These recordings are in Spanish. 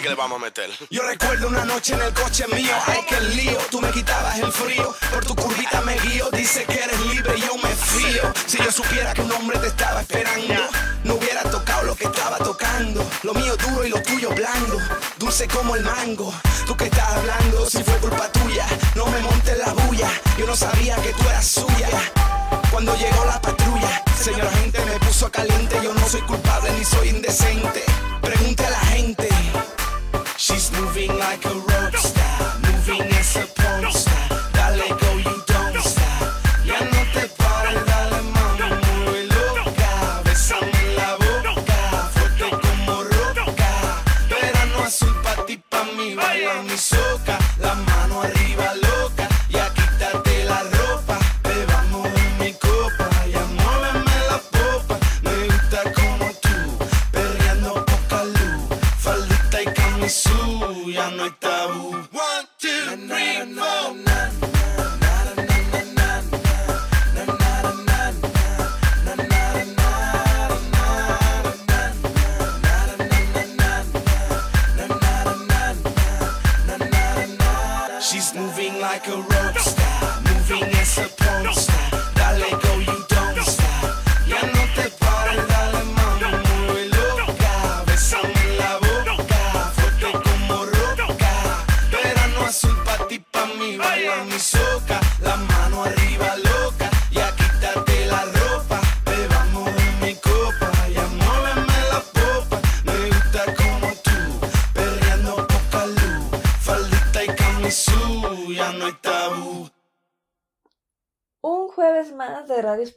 que le vamos a meter. Yo recuerdo una noche en el coche mío, ay que lío, tú me quitabas el frío, por tu curvita me guío, dice que eres libre y yo me fío. Si yo supiera que un hombre te estaba esperando, no hubiera tocado lo que estaba tocando. Lo mío duro y lo tuyo blando, dulce como el mango. Tú que estás hablando, si fue culpa tuya, no me montes la bulla, yo no sabía que tú eras suya. Cuando llegó la patrulla, señora gente me puso caliente, yo no soy culpable ni soy indecente. Pregunte a la gente. She's moving like a rock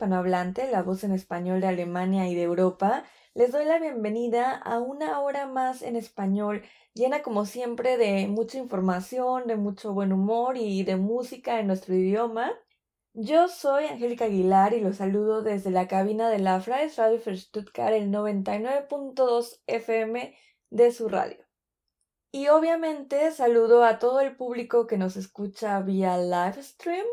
Hispanohablante, la voz en español de Alemania y de Europa. Les doy la bienvenida a una hora más en español, llena como siempre de mucha información, de mucho buen humor y de música en nuestro idioma. Yo soy Angélica Aguilar y los saludo desde la cabina de la Freies Radio für Stuttgart, el 99.2 FM de su radio. Y obviamente saludo a todo el público que nos escucha vía live stream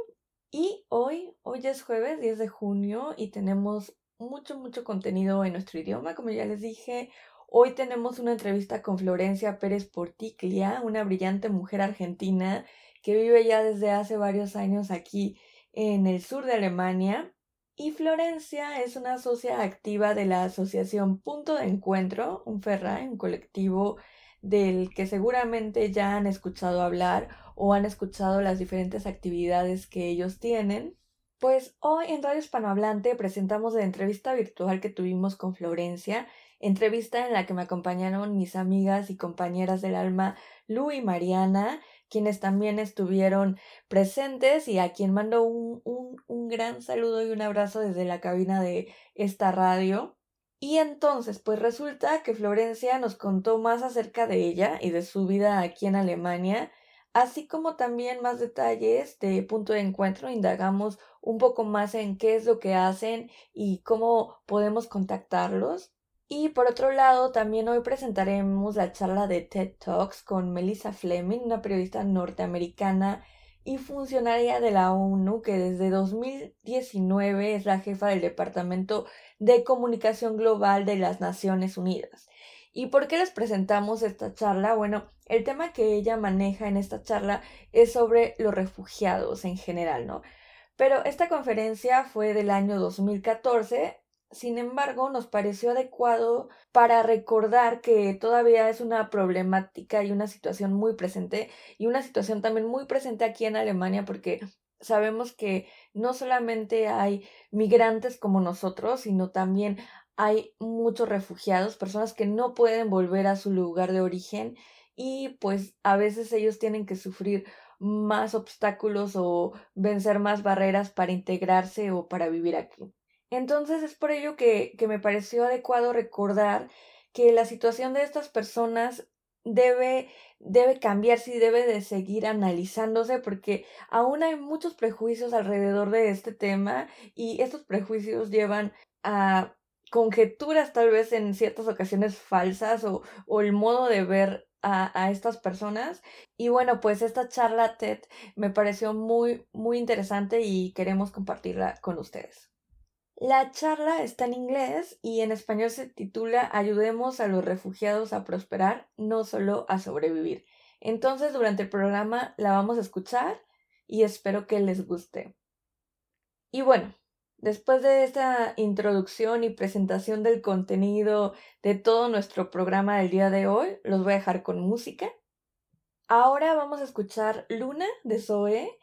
y hoy, hoy es jueves 10 de junio y tenemos mucho, mucho contenido en nuestro idioma. Como ya les dije, hoy tenemos una entrevista con Florencia Pérez Porticlia, una brillante mujer argentina que vive ya desde hace varios años aquí en el sur de Alemania. Y Florencia es una socia activa de la asociación Punto de Encuentro, un ferra, un colectivo del que seguramente ya han escuchado hablar o han escuchado las diferentes actividades que ellos tienen. Pues hoy en Radio Hispanohablante presentamos la entrevista virtual que tuvimos con Florencia, entrevista en la que me acompañaron mis amigas y compañeras del alma Lu y Mariana, quienes también estuvieron presentes y a quien mando un, un, un gran saludo y un abrazo desde la cabina de esta radio. Y entonces, pues resulta que Florencia nos contó más acerca de ella y de su vida aquí en Alemania, así como también más detalles de punto de encuentro. Indagamos un poco más en qué es lo que hacen y cómo podemos contactarlos. Y por otro lado, también hoy presentaremos la charla de TED Talks con Melissa Fleming, una periodista norteamericana y funcionaria de la ONU que desde 2019 es la jefa del Departamento de Comunicación Global de las Naciones Unidas. ¿Y por qué les presentamos esta charla? Bueno, el tema que ella maneja en esta charla es sobre los refugiados en general, ¿no? Pero esta conferencia fue del año 2014 Sin embargo, nos pareció adecuado para recordar que todavía es una problemática y una situación muy presente y una situación también muy presente aquí en Alemania porque sabemos que no solamente hay migrantes como nosotros, sino también hay muchos refugiados, personas que no pueden volver a su lugar de origen y pues a veces ellos tienen que sufrir más obstáculos o vencer más barreras para integrarse o para vivir aquí. Entonces es por ello que, que me pareció adecuado recordar que la situación de estas personas debe, debe cambiarse y debe de seguir analizándose porque aún hay muchos prejuicios alrededor de este tema y estos prejuicios llevan a conjeturas tal vez en ciertas ocasiones falsas o, o el modo de ver a, a, estas personas. Y bueno, pues esta charla TED me pareció muy, muy interesante y queremos compartirla con ustedes. La charla está en inglés y en español se titula Ayudemos a los refugiados a prosperar, no solo a sobrevivir. Entonces, durante el programa la vamos a escuchar y espero que les guste. Y bueno, después de esta introducción y presentación del contenido de todo nuestro programa del día de hoy, los voy a dejar con música. Ahora vamos a escuchar Luna de Zoe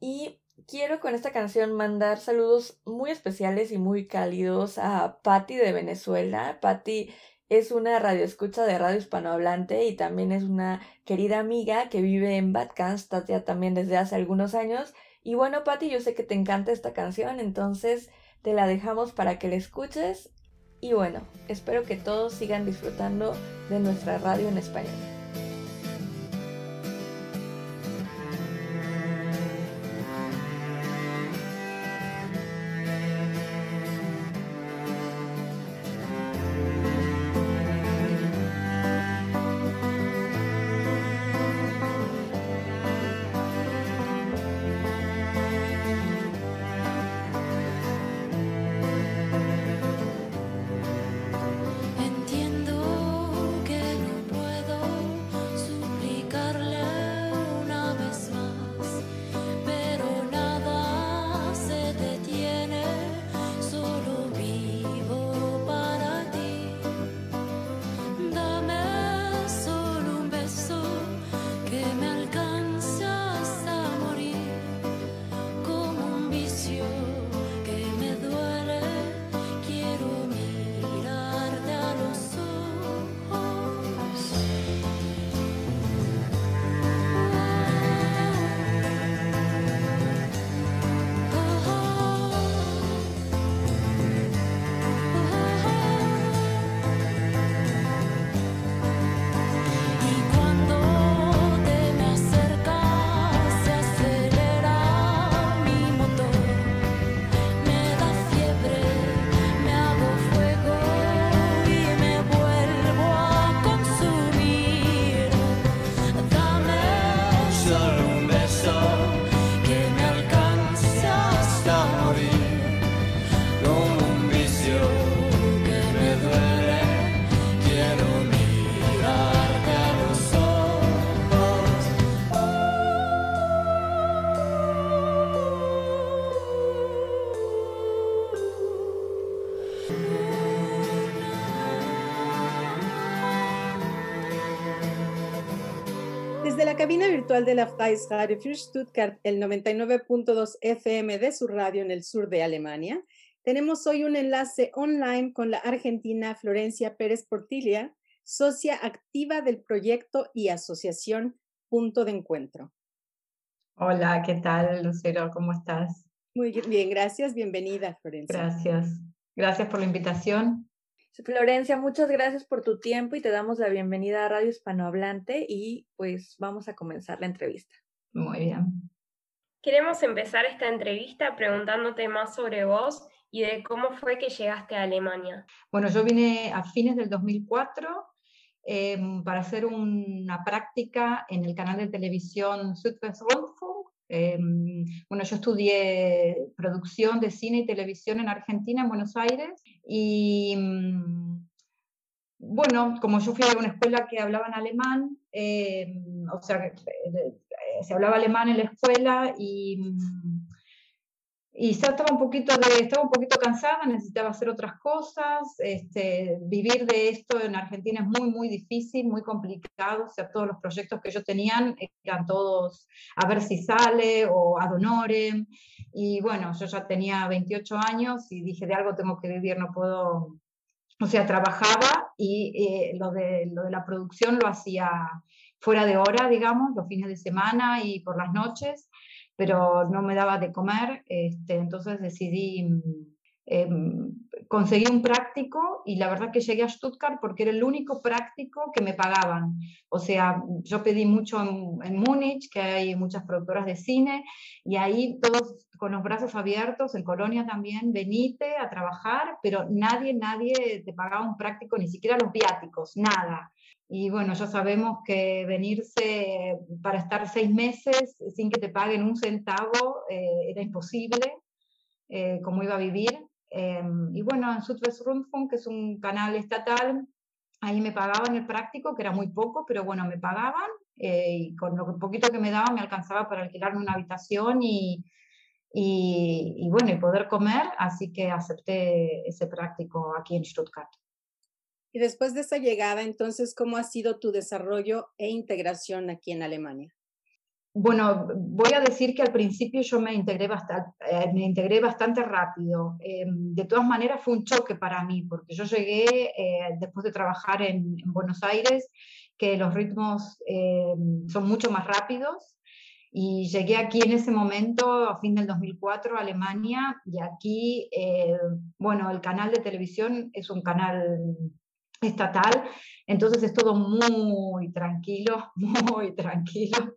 y quiero con esta canción mandar saludos muy especiales y muy cálidos a Patti de Venezuela. Patti es una radioescucha de radio hispanohablante y también es una querida amiga que vive en Bad ya también desde hace algunos años. Y bueno, Patti, yo sé que te encanta esta canción, entonces te la dejamos para que la escuches. Y bueno, espero que todos sigan disfrutando de nuestra radio en español. Cabina virtual de la Radio für Stuttgart, el 99.2 FM de su radio en el sur de Alemania, tenemos hoy un enlace online con la argentina Florencia Pérez Portilla, socia activa del proyecto y asociación Punto de Encuentro. Hola, ¿qué tal, Lucero? ¿Cómo estás? Muy bien, gracias. Bienvenida, Florencia. Gracias. Gracias por la invitación. Florencia, muchas gracias por tu tiempo y te damos la bienvenida a Radio Hispanohablante y pues vamos a comenzar la entrevista. Muy bien. Queremos empezar esta entrevista preguntándote más sobre vos y de cómo fue que llegaste a Alemania. Bueno, yo vine a fines del 2004 em, para hacer una práctica en el canal de televisión Südwest Rundfunk. Em, bueno, yo estudié producción de cine y televisión en Argentina, en Buenos Aires, y mm, bueno, como yo fui a una escuela que hablaba en alemán, em, o sea, eh, se hablaba alemán en la escuela y mm, y ya estaba un poquito de, estaba un poquito cansada, necesitaba hacer otras cosas, este, vivir de esto en Argentina es muy, muy difícil, muy complicado, o sea, todos los proyectos que yo tenían eran todos a ver si sale o ad honorem, y bueno, yo ya tenía 28 años y dije, de algo tengo que vivir, no puedo, o sea, trabajaba y eh, lo, de, lo de la producción lo hacía fuera de hora, digamos, los fines de semana y por las noches, pero no me daba de comer, este, entonces decidí mm, em, conseguir un práctico y la verdad que llegué a Stuttgart porque era el único práctico que me pagaban. O sea, yo pedí mucho en, en Múnich, que hay muchas productoras de cine, y ahí todos con los brazos abiertos, en Colonia también, venite a trabajar, pero nadie, nadie te pagaba un práctico, ni siquiera los viáticos, nada. Y bueno, ya sabemos que venirse para estar seis meses sin que te paguen un centavo eh, era imposible, eh, cómo iba a vivir. Em, y bueno, en Südwestrundfunk, que es un canal estatal, ahí me pagaban el práctico, que era muy poco, pero bueno, me pagaban eh, y con lo poquito que me daban me alcanzaba para alquilarme una habitación y, y, y, bueno, y poder comer, así que acepté ese práctico aquí en Stuttgart. Y después de esa llegada, entonces, ¿cómo ha sido tu desarrollo e integración aquí en Alemania? Bueno, voy a decir que al principio yo me integré bastante, eh, me integré bastante rápido. Eh, de todas maneras fue un choque para mí, porque yo llegué eh, después de trabajar en, en, Buenos Aires, que los ritmos eh, son mucho más rápidos, y llegué aquí en ese momento, a fin del 2004, a Alemania, y aquí, eh, bueno, el canal de televisión es un canal estatal, entonces es todo muy tranquilo, muy tranquilo.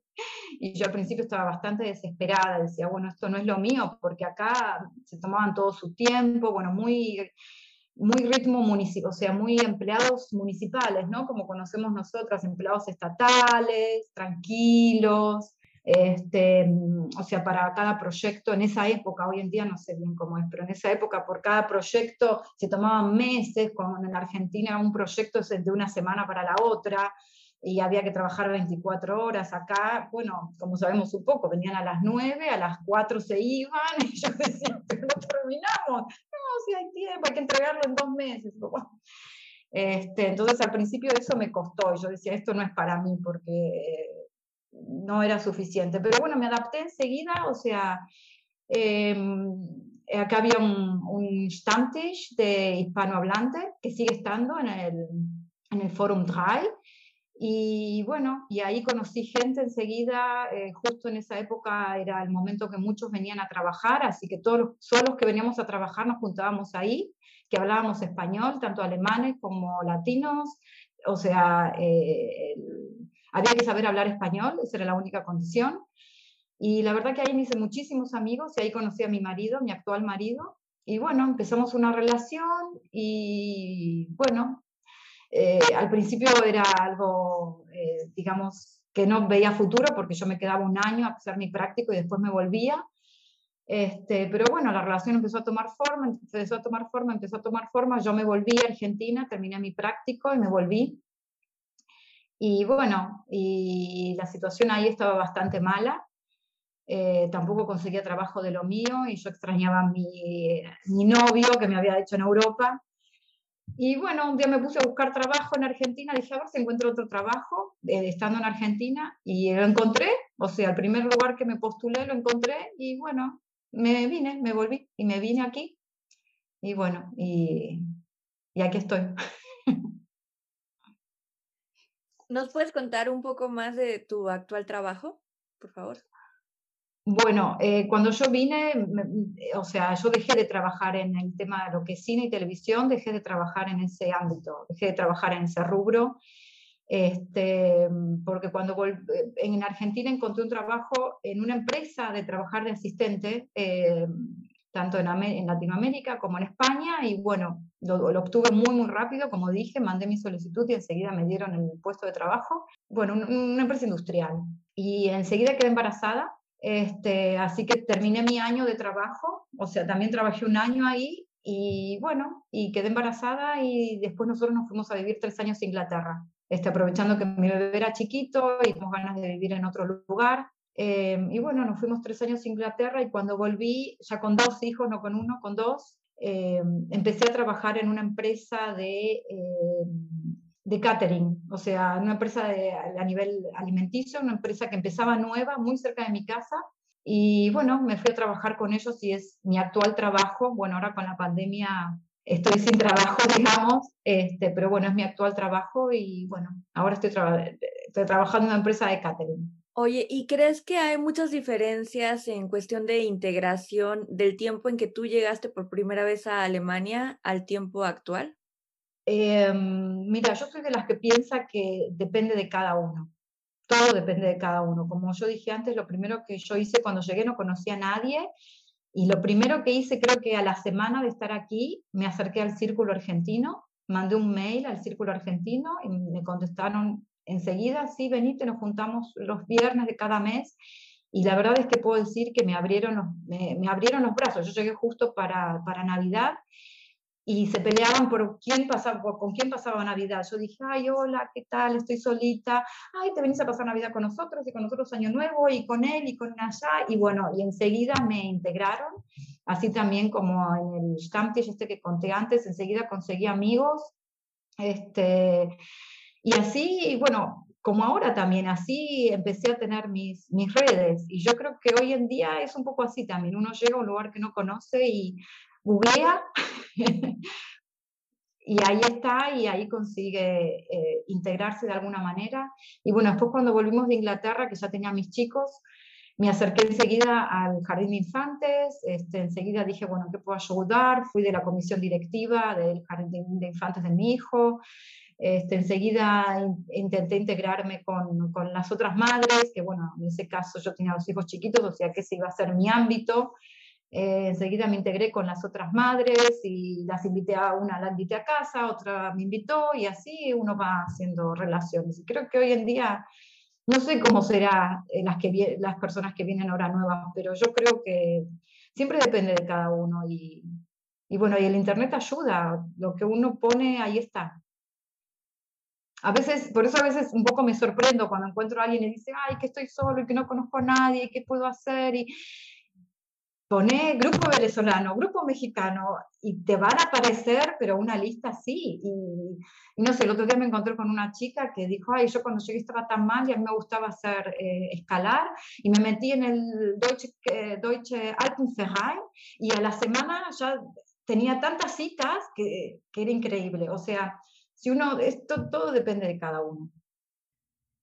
Y yo al principio estaba bastante desesperada, decía, bueno, esto no es lo mío, porque acá se tomaban todo su tiempo, bueno, muy, muy ritmo municipal, o sea, muy empleados municipales, ¿no? Como conocemos nosotras, empleados estatales, tranquilos, este, mm, o sea, para cada proyecto, en esa época, hoy en día no sé bien cómo es, pero en esa época por cada proyecto se tomaban meses, como en Argentina un proyecto es de una semana para la otra, y había que trabajar 24 horas acá, bueno, como sabemos un poco, venían a las 9, a las 4 se iban, y yo decía, pero no terminamos, no, si hay tiempo, hay que entregarlo en dos meses. Este, entonces al principio eso me costó, y yo decía, esto no es para mí, porque no era suficiente. Pero bueno, me adapté enseguida, o sea, eh, acá había un, un Stammtisch de hispanohablante que sigue estando en el, en el Forum 3. Y bueno, y ahí conocí gente enseguida, eh, justo en esa época era el momento que muchos venían a trabajar, así que todos los, todos los que veníamos a trabajar nos juntábamos ahí, que hablábamos español, tanto alemanes como latinos, o sea, eh, había que saber hablar español, esa era la única condición. Y la verdad que ahí me hice muchísimos amigos y ahí conocí a mi marido, mi actual marido. Y bueno, empezamos una relación y bueno, eh, al principio era algo, eh, digamos, que no veía futuro porque yo me quedaba un año a hacer mi práctico y después me volvía. Este, pero bueno, la relación empezó a tomar forma, empezó a tomar forma, empezó a tomar forma. Yo me volví a Argentina, terminé mi práctico y me volví. Y bueno, y la situación ahí estaba bastante mala. Eh, tampoco conseguía trabajo de lo mío y yo extrañaba a mi, mi novio que me había hecho en Europa. Y bueno, un día me puse a buscar trabajo en Argentina, dije a ver si encuentro otro trabajo eh, estando en Argentina y lo encontré, o sea, el primer lugar que me postulé lo encontré y bueno, me vine, me volví y me vine aquí y bueno, y, y aquí estoy. ¿Nos puedes contar un poco más de tu actual trabajo, por favor? Bueno, eh, cuando yo vine, o sea, yo dejé de trabajar en el tema de lo que es cine y televisión, dejé de trabajar en ese ámbito, dejé de trabajar en ese rubro, este, porque cuando eh, en Argentina encontré un trabajo en una empresa de trabajar de asistente, eh, tanto en, Latinoamérica como en España, y bueno, lo, obtuve muy, muy rápido, como dije, mandé mi solicitud y enseguida me dieron el puesto de trabajo, bueno, un, una empresa industrial, y enseguida quedé embarazada, este, así que terminé mi año de trabajo, o sea, también trabajé un año ahí, y bueno, y quedé embarazada y después nosotros nos fuimos a vivir tres años a Inglaterra, este, aprovechando que mi bebé era chiquito y teníamos ganas de vivir en otro lugar, Eh, y bueno, nos fuimos tres años a Inglaterra y cuando volví, ya con dos hijos, no con uno, con dos, eh, empecé a trabajar en una empresa de, de catering, o sea, una empresa de, a nivel alimenticio, una empresa que empezaba nueva, muy cerca de mi casa. Y bueno, me fui a trabajar con ellos y es mi actual trabajo. Bueno, ahora con la pandemia estoy sin trabajo, digamos, este, pero bueno, es mi actual trabajo y bueno, ahora estoy, estoy trabajando en una empresa de catering. Oye, ¿y crees que hay muchas diferencias en cuestión de integración del tiempo en que tú llegaste por primera vez a Alemania al tiempo actual? Em, mira, yo soy de las que piensa que depende de cada uno. Todo depende de cada uno. Como yo dije antes, lo primero que yo hice cuando llegué no conocía a nadie y lo primero que hice, creo que a la semana de estar aquí, me acerqué al Círculo Argentino, mandé un mail al Círculo Argentino y me contestaron enseguida, sí, venite, nos juntamos los viernes de cada mes. Y la verdad es que puedo decir que me abrieron los, me, me abrieron los brazos. Yo llegué justo para, para Navidad y se peleaban por quién pasaba, con quién pasaba Navidad. Yo dije, ay, hola, ¿qué tal? Estoy solita. Ay, te venís a pasar Navidad con nosotros y con nosotros Año Nuevo y con él y con allá. Y bueno, y enseguida me integraron, así también como en el Stammtisch este que conté antes, enseguida conseguí amigos. Este, y así, bueno, como ahora también, así empecé a tener mis, mis redes. Y yo creo que hoy en día es un poco así también. Uno llega a un lugar que no conoce y googlea y ahí está y ahí consigue eh, integrarse de alguna manera. Y bueno, después cuando volvimos de Inglaterra, que ya tenía mis chicos, me acerqué enseguida al Jardín de Infantes, este, enseguida dije, bueno, ¿qué puedo ayudar? Fui de la comisión directiva del Jardín de Infantes de mi hijo, este, enseguida intenté integrarme con, con, las otras madres, que bueno, en ese caso yo tenía dos hijos chiquitos, o sea que ese iba a ser mi ámbito. Eh, enseguida me integré con las otras madres y las invité a una, la invité a casa, otra me invitó y así uno va haciendo relaciones. Y creo que hoy en día, no sé cómo serán eh, las, las personas que vienen ahora nuevas, pero yo creo que siempre depende de cada uno y, y bueno, y el Internet ayuda, lo que uno pone, ahí está. A veces, por eso a veces un poco me sorprendo cuando encuentro a alguien y dice, ay, que estoy solo y que no conozco a nadie, ¿qué puedo hacer? Y, Pone grupo venezolano, grupo mexicano y te van a aparecer, pero una lista así. Y, no sé, el otro día me encontré con una chica que dijo, ay, yo cuando llegué estaba tan mal y a mí me gustaba hacer eh, escalar y me metí en el Deutsche, eh, Deutsche Alpenverein y a la semana ya tenía tantas citas que, que era increíble. O sea, si uno, esto todo depende de cada uno.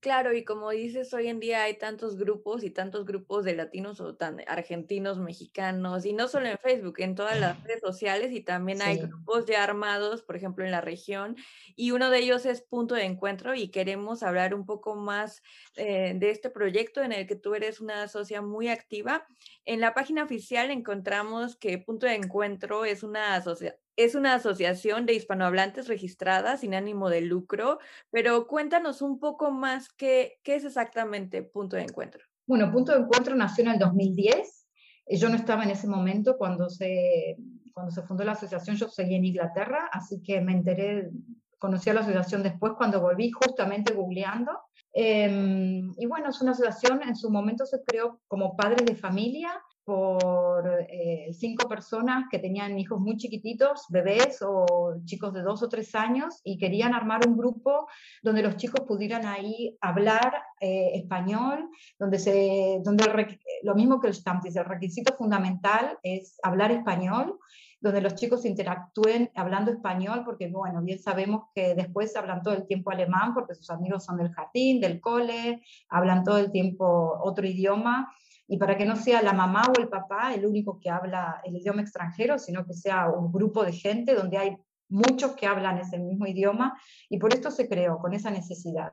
Claro, y como dices, hoy en día hay tantos grupos y tantos grupos de latinos o tan argentinos, mexicanos, y no solo en Facebook, en todas las redes sociales, y también hay grupos ya armados, por ejemplo, en la región, y uno de ellos es Punto de Encuentro, y queremos hablar un poco más eh, de este proyecto en el que tú eres una socia muy activa. En la página oficial encontramos que Punto de Encuentro es una asociación es una asociación de hispanohablantes registrada sin ánimo de lucro, pero cuéntanos un poco más qué, qué es exactamente Punto de Encuentro. Bueno, Punto de Encuentro nació en el 2010. Eh, yo no estaba en ese momento cuando se, cuando se fundó la asociación, yo seguí en Inglaterra, así que me enteré, conocí a la asociación después cuando volví justamente googleando. Em, y bueno, es una asociación, en su momento se creó como padres de familia por eh, cinco personas que tenían hijos muy chiquititos, bebés o chicos de dos o tres años, y querían armar un grupo donde los chicos pudieran ahí hablar eh, español, donde, se, donde lo mismo que el Stammtisch, el requisito fundamental es hablar español, donde los chicos interactúen hablando español, porque bueno, bien sabemos que después hablan todo el tiempo alemán, porque sus amigos son del jardín, del cole, hablan todo el tiempo otro idioma y para que no sea la mamá o el papá el único que habla el idioma extranjero, sino que sea un grupo de gente donde hay muchos que hablan ese mismo idioma y por esto se creó, con esa necesidad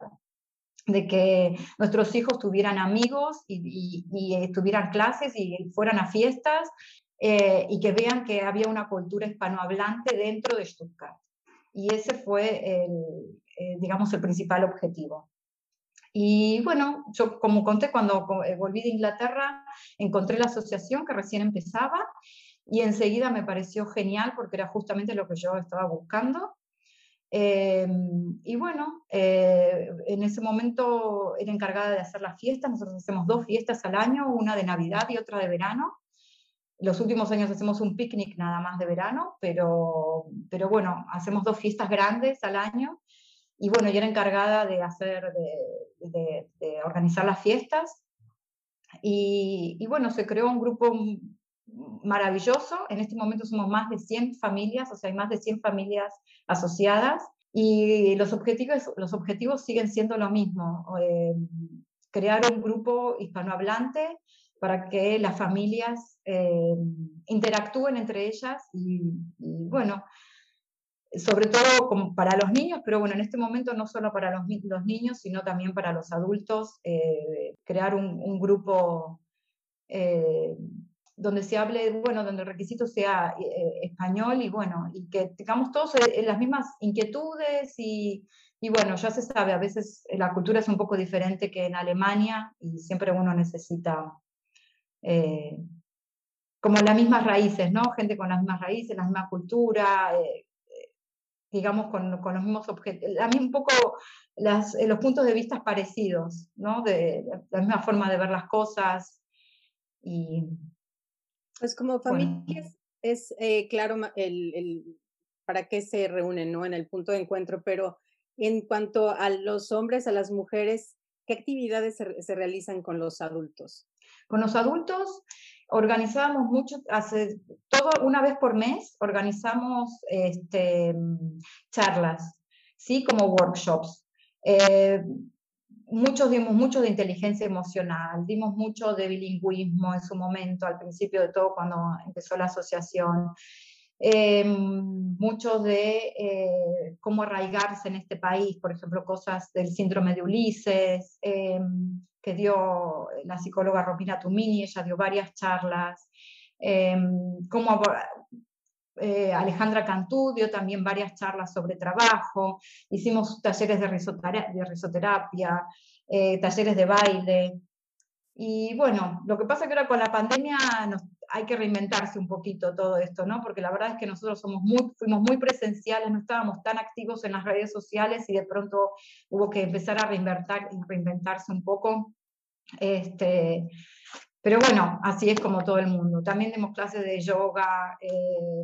de que nuestros hijos tuvieran amigos y, y, tuvieran clases y fueran a fiestas eh, y que vean que había una cultura hispanohablante dentro de Stuttgart. Y ese fue, el, eh, digamos, el principal objetivo. Y bueno, yo como conté, cuando eh, volví de Inglaterra, encontré la asociación que recién empezaba y enseguida me pareció genial porque era justamente lo que yo estaba buscando. Em, y bueno, eh, en ese momento era encargada de hacer las fiestas. Nosotros hacemos dos fiestas al año, una de Navidad y otra de verano. Los últimos años hacemos un picnic nada más de verano, pero, pero bueno, hacemos dos fiestas grandes al año. Y bueno, yo era encargada de hacer, de, organizar las fiestas. Y, y, bueno, se creó un grupo maravilloso. En este momento somos más de 100 familias, o sea, hay más de 100 familias asociadas y los objetivos, los objetivos siguen siendo lo mismo. Eh, crear un grupo hispanohablante para que las familias eh, interactúen entre ellas y, bueno, sobre todo como para los niños, pero bueno, en este momento no solo para los, niños, sino también para los adultos, eh, crear un, grupo donde se hable, bueno, donde el requisito sea eh, español y bueno, y que tengamos todos eh, las mismas inquietudes y, bueno, ya se sabe, a veces eh, la cultura es un poco diferente que en Alemania y siempre uno necesita como las mismas raíces, ¿no? Gente con las mismas raíces, la misma cultura, digamos, con, con, los mismos objetos, un poco las, los puntos de vista parecidos, ¿no? De, la misma forma de ver las cosas y pues como familias es eh, claro el, el, para qué se reúnen, ¿no? En el punto de encuentro, pero en cuanto a los hombres, a las mujeres, ¿qué actividades se, se realizan con los adultos? Con los adultos organizamos mucho, hace todo una vez por mes organizamos este, charlas, ¿sí? Como workshops. Eh, muchos dimos mucho de inteligencia emocional, dimos mucho de bilingüismo en su momento, al principio de todo, cuando empezó la asociación. Eh, mucho de eh, cómo arraigarse en este país, por ejemplo, cosas del síndrome de Ulises, eh, que dio la psicóloga Romina Tumini, ella dio varias charlas, cómo eh, Alejandra Cantú dio también varias charlas sobre trabajo, hicimos talleres de, risoterapia, eh, talleres de baile. Y bueno, lo que pasa es que ahora con la pandemia hay que reinventarse un poquito todo esto, ¿no? Porque la verdad es que nosotros fuimos muy presenciales, no estábamos tan activos en las redes sociales y de pronto hubo que empezar a reinventar, reinventarse un poco. Este, pero bueno, así es como todo el mundo. También demos clases de yoga. Eh,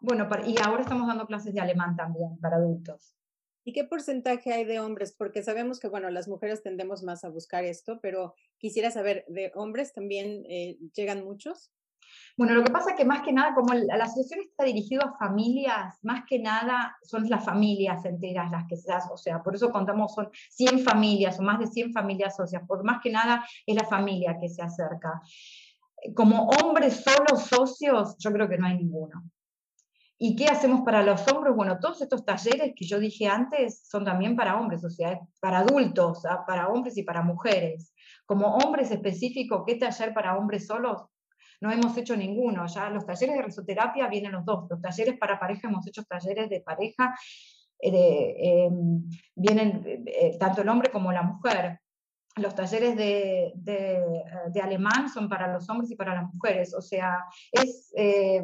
bueno, y ahora estamos dando clases de alemán también para adultos. ¿Y qué porcentaje hay de hombres? Porque sabemos que, bueno, las mujeres tendemos más a buscar esto, pero quisiera saber, ¿de hombres también eh, llegan muchos? Bueno, lo que pasa es que más que nada, como la, asociación está dirigida a familias, más que nada son las familias enteras las que se o sea, por eso contamos, son 100 familias o más de 100 familias socias, por más que nada es la familia que se acerca. Como hombres solo socios, yo creo que no hay ninguno. ¿Y qué hacemos para los hombres? Bueno, todos estos talleres que yo dije antes son también para hombres, o sea, para adultos, para hombres y para mujeres. Como hombres específicos, ¿qué taller para hombres solos? no hemos hecho ninguno. Ya los talleres de risoterapia vienen los dos. Los talleres para pareja hemos hecho talleres de pareja, eh, em, vienen eh, tanto el hombre como la mujer. Los talleres de, de, alemán son para los hombres y para las mujeres. O sea, es eh,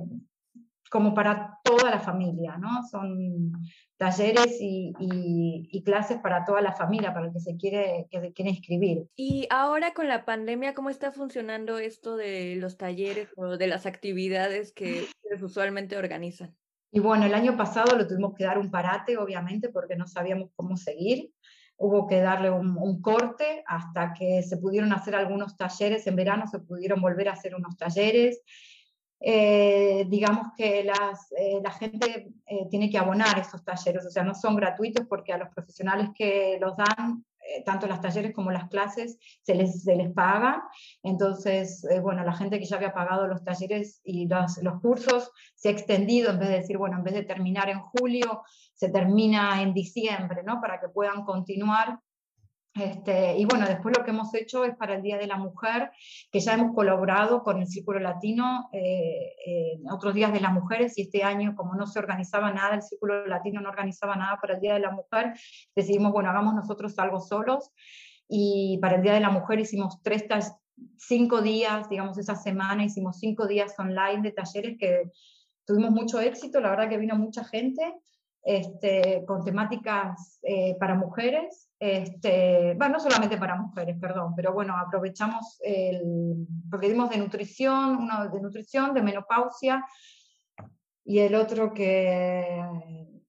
como para toda la familia, ¿no? Son talleres y, clases para toda la familia, para el que se quiere, que se quiere inscribir. Y ahora con la pandemia, ¿cómo está funcionando esto de los talleres o de las actividades que usualmente organizan? Y bueno, el año pasado lo tuvimos que dar un parate, obviamente, porque no sabíamos cómo seguir. Hubo que darle un, un corte hasta que se pudieron hacer algunos talleres. En verano se pudieron volver a hacer unos talleres. Eh, digamos que las, eh, la gente eh, tiene que abonar estos talleres, o sea, no son gratuitos porque a los profesionales que los dan, tanto las talleres como las clases, se les, se les paga. Entonces, bueno, la gente que ya había pagado los talleres y los, los cursos se ha extendido, en vez de decir, bueno, en vez de terminar en julio, se termina en diciembre, ¿no? Para que puedan continuar este, y bueno, después lo que hemos hecho es para el Día de la Mujer, que ya hemos colaborado con el Círculo Latino eh, otros días de las mujeres y este año, como no se organizaba nada, el Círculo Latino no organizaba nada para el Día de la Mujer, decidimos, bueno, hagamos nosotros algo solos. Y para el Día de la Mujer hicimos tres, cinco días, digamos, esa semana hicimos cinco días online de talleres que tuvimos mucho éxito, la verdad que vino mucha gente este, con temáticas eh, para mujeres, este, bueno, no solamente para mujeres, perdón, pero bueno, aprovechamos el, porque dimos de nutrición, uno de nutrición, de menopausia, y el otro que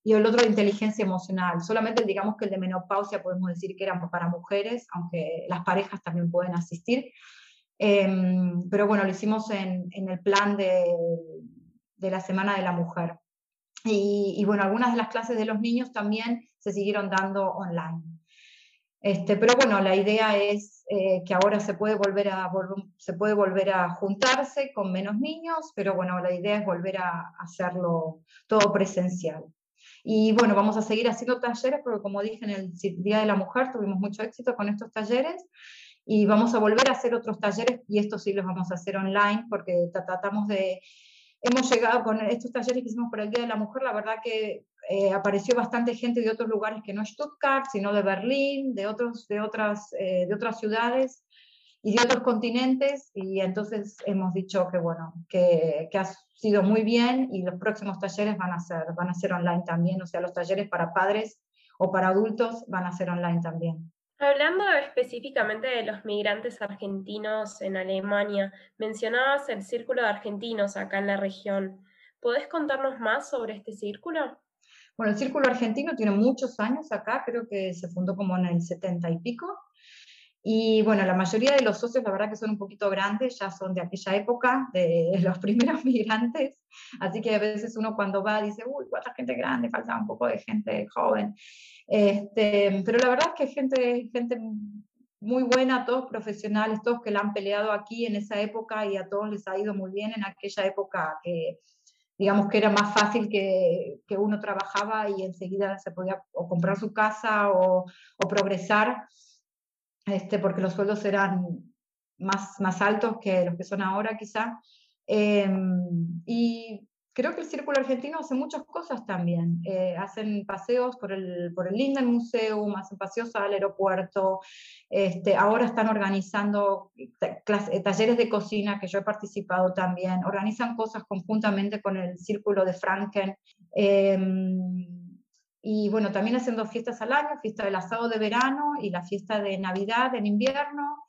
y el otro de inteligencia emocional. Solamente digamos que el de menopausia podemos decir que era para mujeres, aunque las parejas también pueden asistir. Em, pero bueno, lo hicimos en, en el plan de, de, la Semana de la Mujer. Y, y, bueno, algunas de las clases de los niños también se siguieron dando online. Este, pero bueno, la idea es eh, que ahora se puede, volver a, se puede volver a juntarse con menos niños, pero bueno, la idea es volver a hacerlo todo presencial. Y bueno, vamos a seguir haciendo talleres porque como dije en el Día de la Mujer tuvimos mucho éxito con estos talleres y vamos a volver a hacer otros talleres y estos sí los vamos a hacer online porque tratamos de... Hemos llegado con estos talleres que hicimos por el Día de la Mujer, la verdad que eh, apareció bastante gente de otros lugares que no Stuttgart, sino de Berlín, de, otros, de, otras, eh, de otras ciudades y de otros continentes, y entonces hemos dicho que, bueno, que, que, ha sido muy bien y los próximos talleres van a, ser, van a ser online también, o sea, los talleres para padres o para adultos van a ser online también. Hablando específicamente de los migrantes argentinos en Alemania, mencionabas el Círculo de Argentinos acá en la región. ¿Podés contarnos más sobre este círculo? Bueno, el Círculo Argentino tiene muchos años acá, creo que se fundó como en el 70 y pico, y bueno, la mayoría de los socios, la verdad que son un poquito grandes, ya son de aquella época, de los primeros migrantes, así que a veces uno cuando va dice, uy, cuánta gente grande, falta un poco de gente joven. Este, pero la verdad es que gente, gente muy buena, todos profesionales, todos que la han peleado aquí en esa época y a todos les ha ido muy bien en aquella época que digamos que era más fácil que, que uno trabajaba y enseguida se podía o comprar su casa o, o progresar este, porque los sueldos eran más, más altos que los que son ahora quizá. Em, y creo que el Círculo Argentino hace muchas cosas también. Eh, hacen paseos por el, por el Linden Museum, hacen paseos al aeropuerto, este, ahora están organizando eh, talleres de cocina que yo he participado también, organizan cosas conjuntamente con el Círculo de Franken. Em, y bueno, también haciendo fiestas al año, fiesta del asado de verano y la fiesta de Navidad en invierno.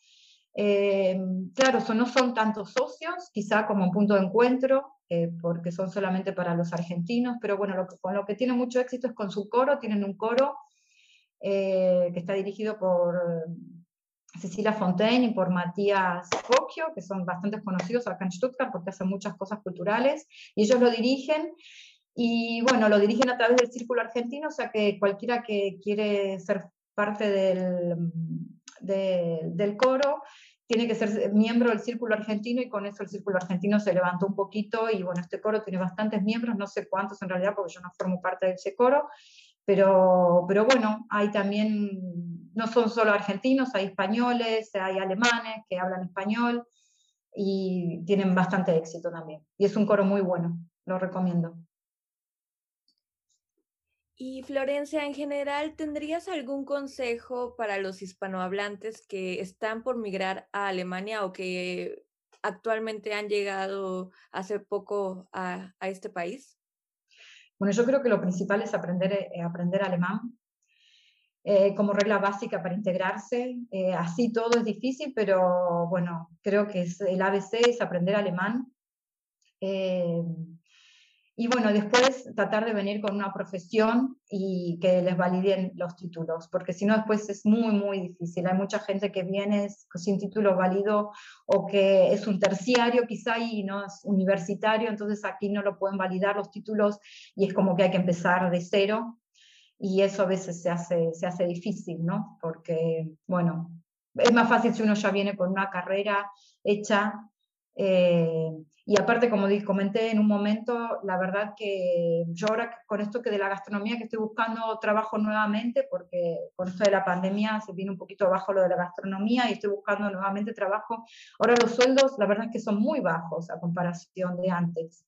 Eh, claro, son, no son tantos socios, quizá como un punto de encuentro, eh, porque son solamente para los argentinos, pero bueno, lo con lo que tiene mucho éxito es con su coro, tienen un coro eh, que está dirigido por Cecilia Fontaine y por Matías Focchio, que son bastante conocidos acá en Stuttgart porque hacen muchas cosas culturales, y ellos lo dirigen y bueno, lo dirigen a través del Círculo Argentino, o sea que cualquiera que quiere ser parte del, del coro tiene que ser miembro del Círculo Argentino y con eso el Círculo Argentino se levantó un poquito y bueno, este coro tiene bastantes miembros, no sé cuántos en realidad porque yo no formo parte de ese coro, pero, pero bueno, hay también, no son solo argentinos, hay españoles, hay alemanes que hablan español y tienen bastante éxito también. Y es un coro muy bueno, lo recomiendo. Y Florencia, en general, ¿tendrías algún consejo para los hispanohablantes que están por migrar a Alemania o que actualmente han llegado hace poco a, este país? Bueno, yo creo que lo principal es aprender, eh, aprender alemán eh, como regla básica para integrarse. Eh, así todo es difícil, pero bueno, creo que es, el ABC es aprender alemán. Y bueno, después tratar de venir con una profesión y que les validen los títulos, porque si no después es muy, muy difícil. Hay mucha gente que viene sin título válido o que es un terciario quizá y no es universitario, entonces aquí no lo pueden validar los títulos y es como que hay que empezar de cero y eso a veces se hace, se hace difícil, ¿no? Porque, bueno, es más fácil si uno ya viene con una carrera hecha eh, y aparte, como comenté en un momento, la verdad que yo ahora con esto que de la gastronomía que estoy buscando trabajo nuevamente, porque con esto de la pandemia se viene un poquito abajo lo de la gastronomía y estoy buscando nuevamente trabajo. Ahora los sueldos, la verdad es que son muy bajos a comparación de antes.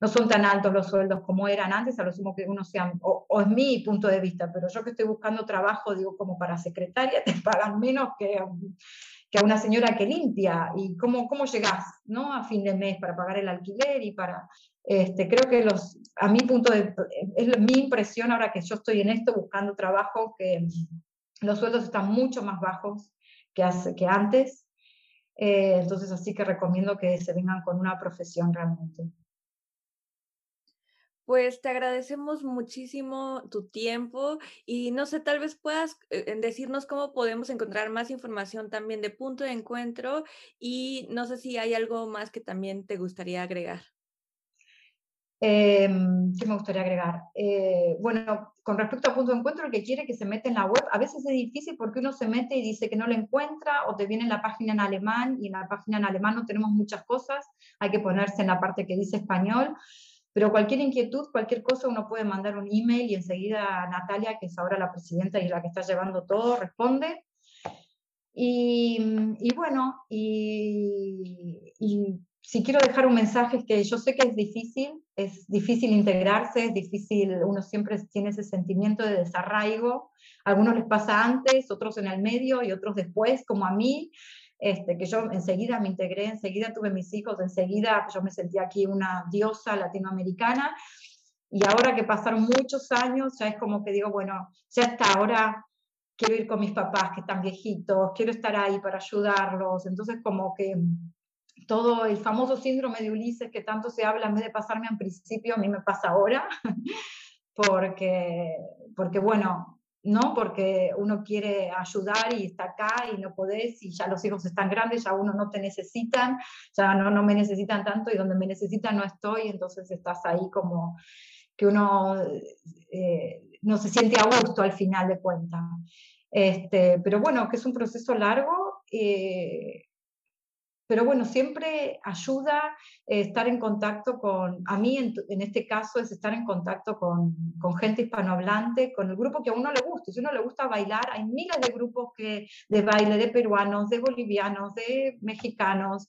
No son tan altos los sueldos como eran antes, a lo sumo que uno sea, o, o es mi punto de vista, pero yo que estoy buscando trabajo, digo, como para secretaria, te pagan menos que que a una señora que limpia y cómo, cómo llegás ¿no? a fin de mes para pagar el alquiler y para... Este, creo que los, a mi punto de, es mi impresión ahora que yo estoy en esto buscando trabajo, que los sueldos están mucho más bajos que, hace, que antes. Eh, entonces, así que recomiendo que se vengan con una profesión realmente. Pues te agradecemos muchísimo tu tiempo y no sé, tal vez puedas eh, decirnos cómo podemos encontrar más información también de punto de encuentro y no sé si hay algo más que también te gustaría agregar. Em, ¿Qué me gustaría agregar? Eh, bueno, con respecto a punto de encuentro, el que quiere que se mete en la web, a veces es difícil porque uno se mete y dice que no lo encuentra o te viene en la página en alemán y en la página en alemán no tenemos muchas cosas, hay que ponerse en la parte que dice español. Pero cualquier inquietud, cualquier cosa, uno puede mandar un email y enseguida Natalia, que es ahora la presidenta y la que está llevando todo, responde. Y, bueno, y, si quiero dejar un mensaje es que yo sé que es difícil, es difícil integrarse, es difícil, uno siempre tiene ese sentimiento de desarraigo. A algunos les pasa antes, otros en el medio y otros después, como a mí. Este, que yo enseguida me integré, enseguida tuve mis hijos, enseguida yo me sentía aquí una diosa latinoamericana. Y ahora que pasaron muchos años, ya es como que digo, bueno, ya está, ahora quiero ir con mis papás que están viejitos, quiero estar ahí para ayudarlos. Entonces, como que todo el famoso síndrome de Ulises que tanto se habla, en vez de pasarme al principio, a mí me pasa ahora, porque, porque bueno, ¿no? Porque uno quiere ayudar y está acá y no podés y ya los hijos están grandes, ya uno no te necesitan, ya no, no me necesitan tanto y donde me necesitan no estoy, entonces estás ahí como que uno eh, no se siente a gusto al final de cuentas. Este, pero bueno, que es un proceso largo. Eh, pero bueno, siempre ayuda eh, estar en contacto con, a mí en, este caso es estar en contacto con, con, gente hispanohablante, con el grupo que a uno le gusta. Si uno le gusta bailar, hay miles de grupos que, de baile, de peruanos, de bolivianos, de mexicanos,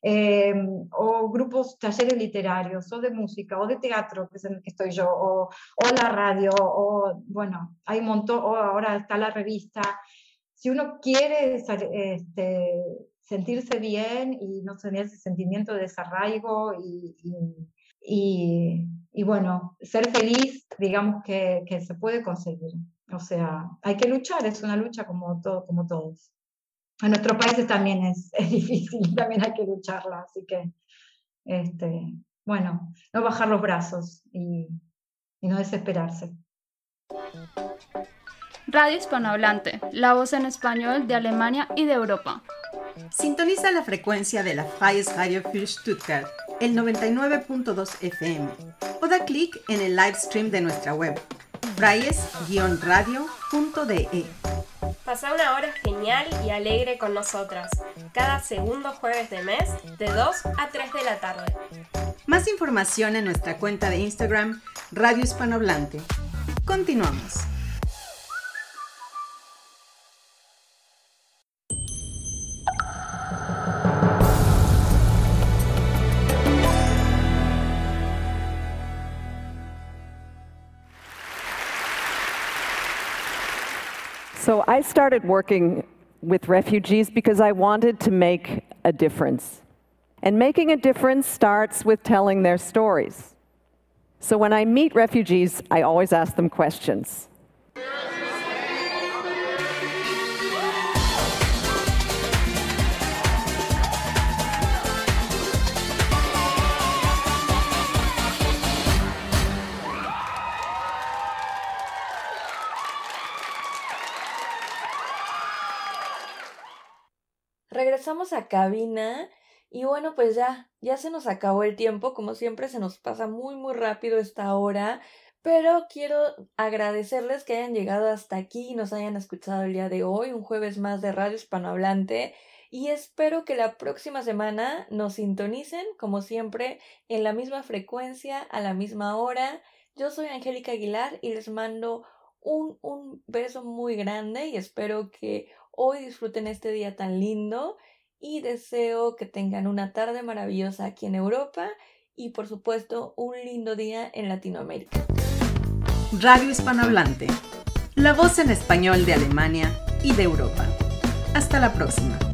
eh, o grupos, talleres literarios, o de música, o de teatro, que es en el que estoy yo, o, o la radio, o bueno, hay un montón, o ahora está la revista. Si uno quiere este, sentirse bien y no tener ese sentimiento de desarraigo y, y, bueno, ser feliz, digamos que, que, se puede conseguir. O sea, hay que luchar, es una lucha como, todo, como todos. En nuestros países también es, es difícil, también hay que lucharla, así que, este, bueno, no bajar los brazos y, y no desesperarse. Radio Hispanohablante, la voz en español de Alemania y de Europa. Sintoniza la frecuencia de la Freies Radio für Stuttgart, el 99.2 FM, o da clic en el live stream de nuestra web, freies-radio.de. Pasa una hora genial y alegre con nosotras, cada segundo jueves de mes, de 2 a 3 de la tarde. Más información en nuestra cuenta de Instagram, Radio Hispanohablante. Continuamos. I started working with refugees because I wanted to make a difference. And making a difference starts with telling their stories. So when I meet refugees, I always ask them questions. Regresamos a cabina y bueno, pues ya, ya se nos acabó el tiempo, como siempre se nos pasa muy muy rápido esta hora, pero quiero agradecerles que hayan llegado hasta aquí y nos hayan escuchado el día de hoy, un jueves más de Radio Hispanohablante. Y espero que la próxima semana nos sintonicen, como siempre, en la misma frecuencia, a la misma hora. Yo soy Angélica Aguilar y les mando un, un beso muy grande y espero que hoy disfruten este día tan lindo y deseo que tengan una tarde maravillosa aquí en Europa y por supuesto un lindo día en Latinoamérica. Radio Hispanohablante, la voz en español de Alemania y de Europa. Hasta la próxima.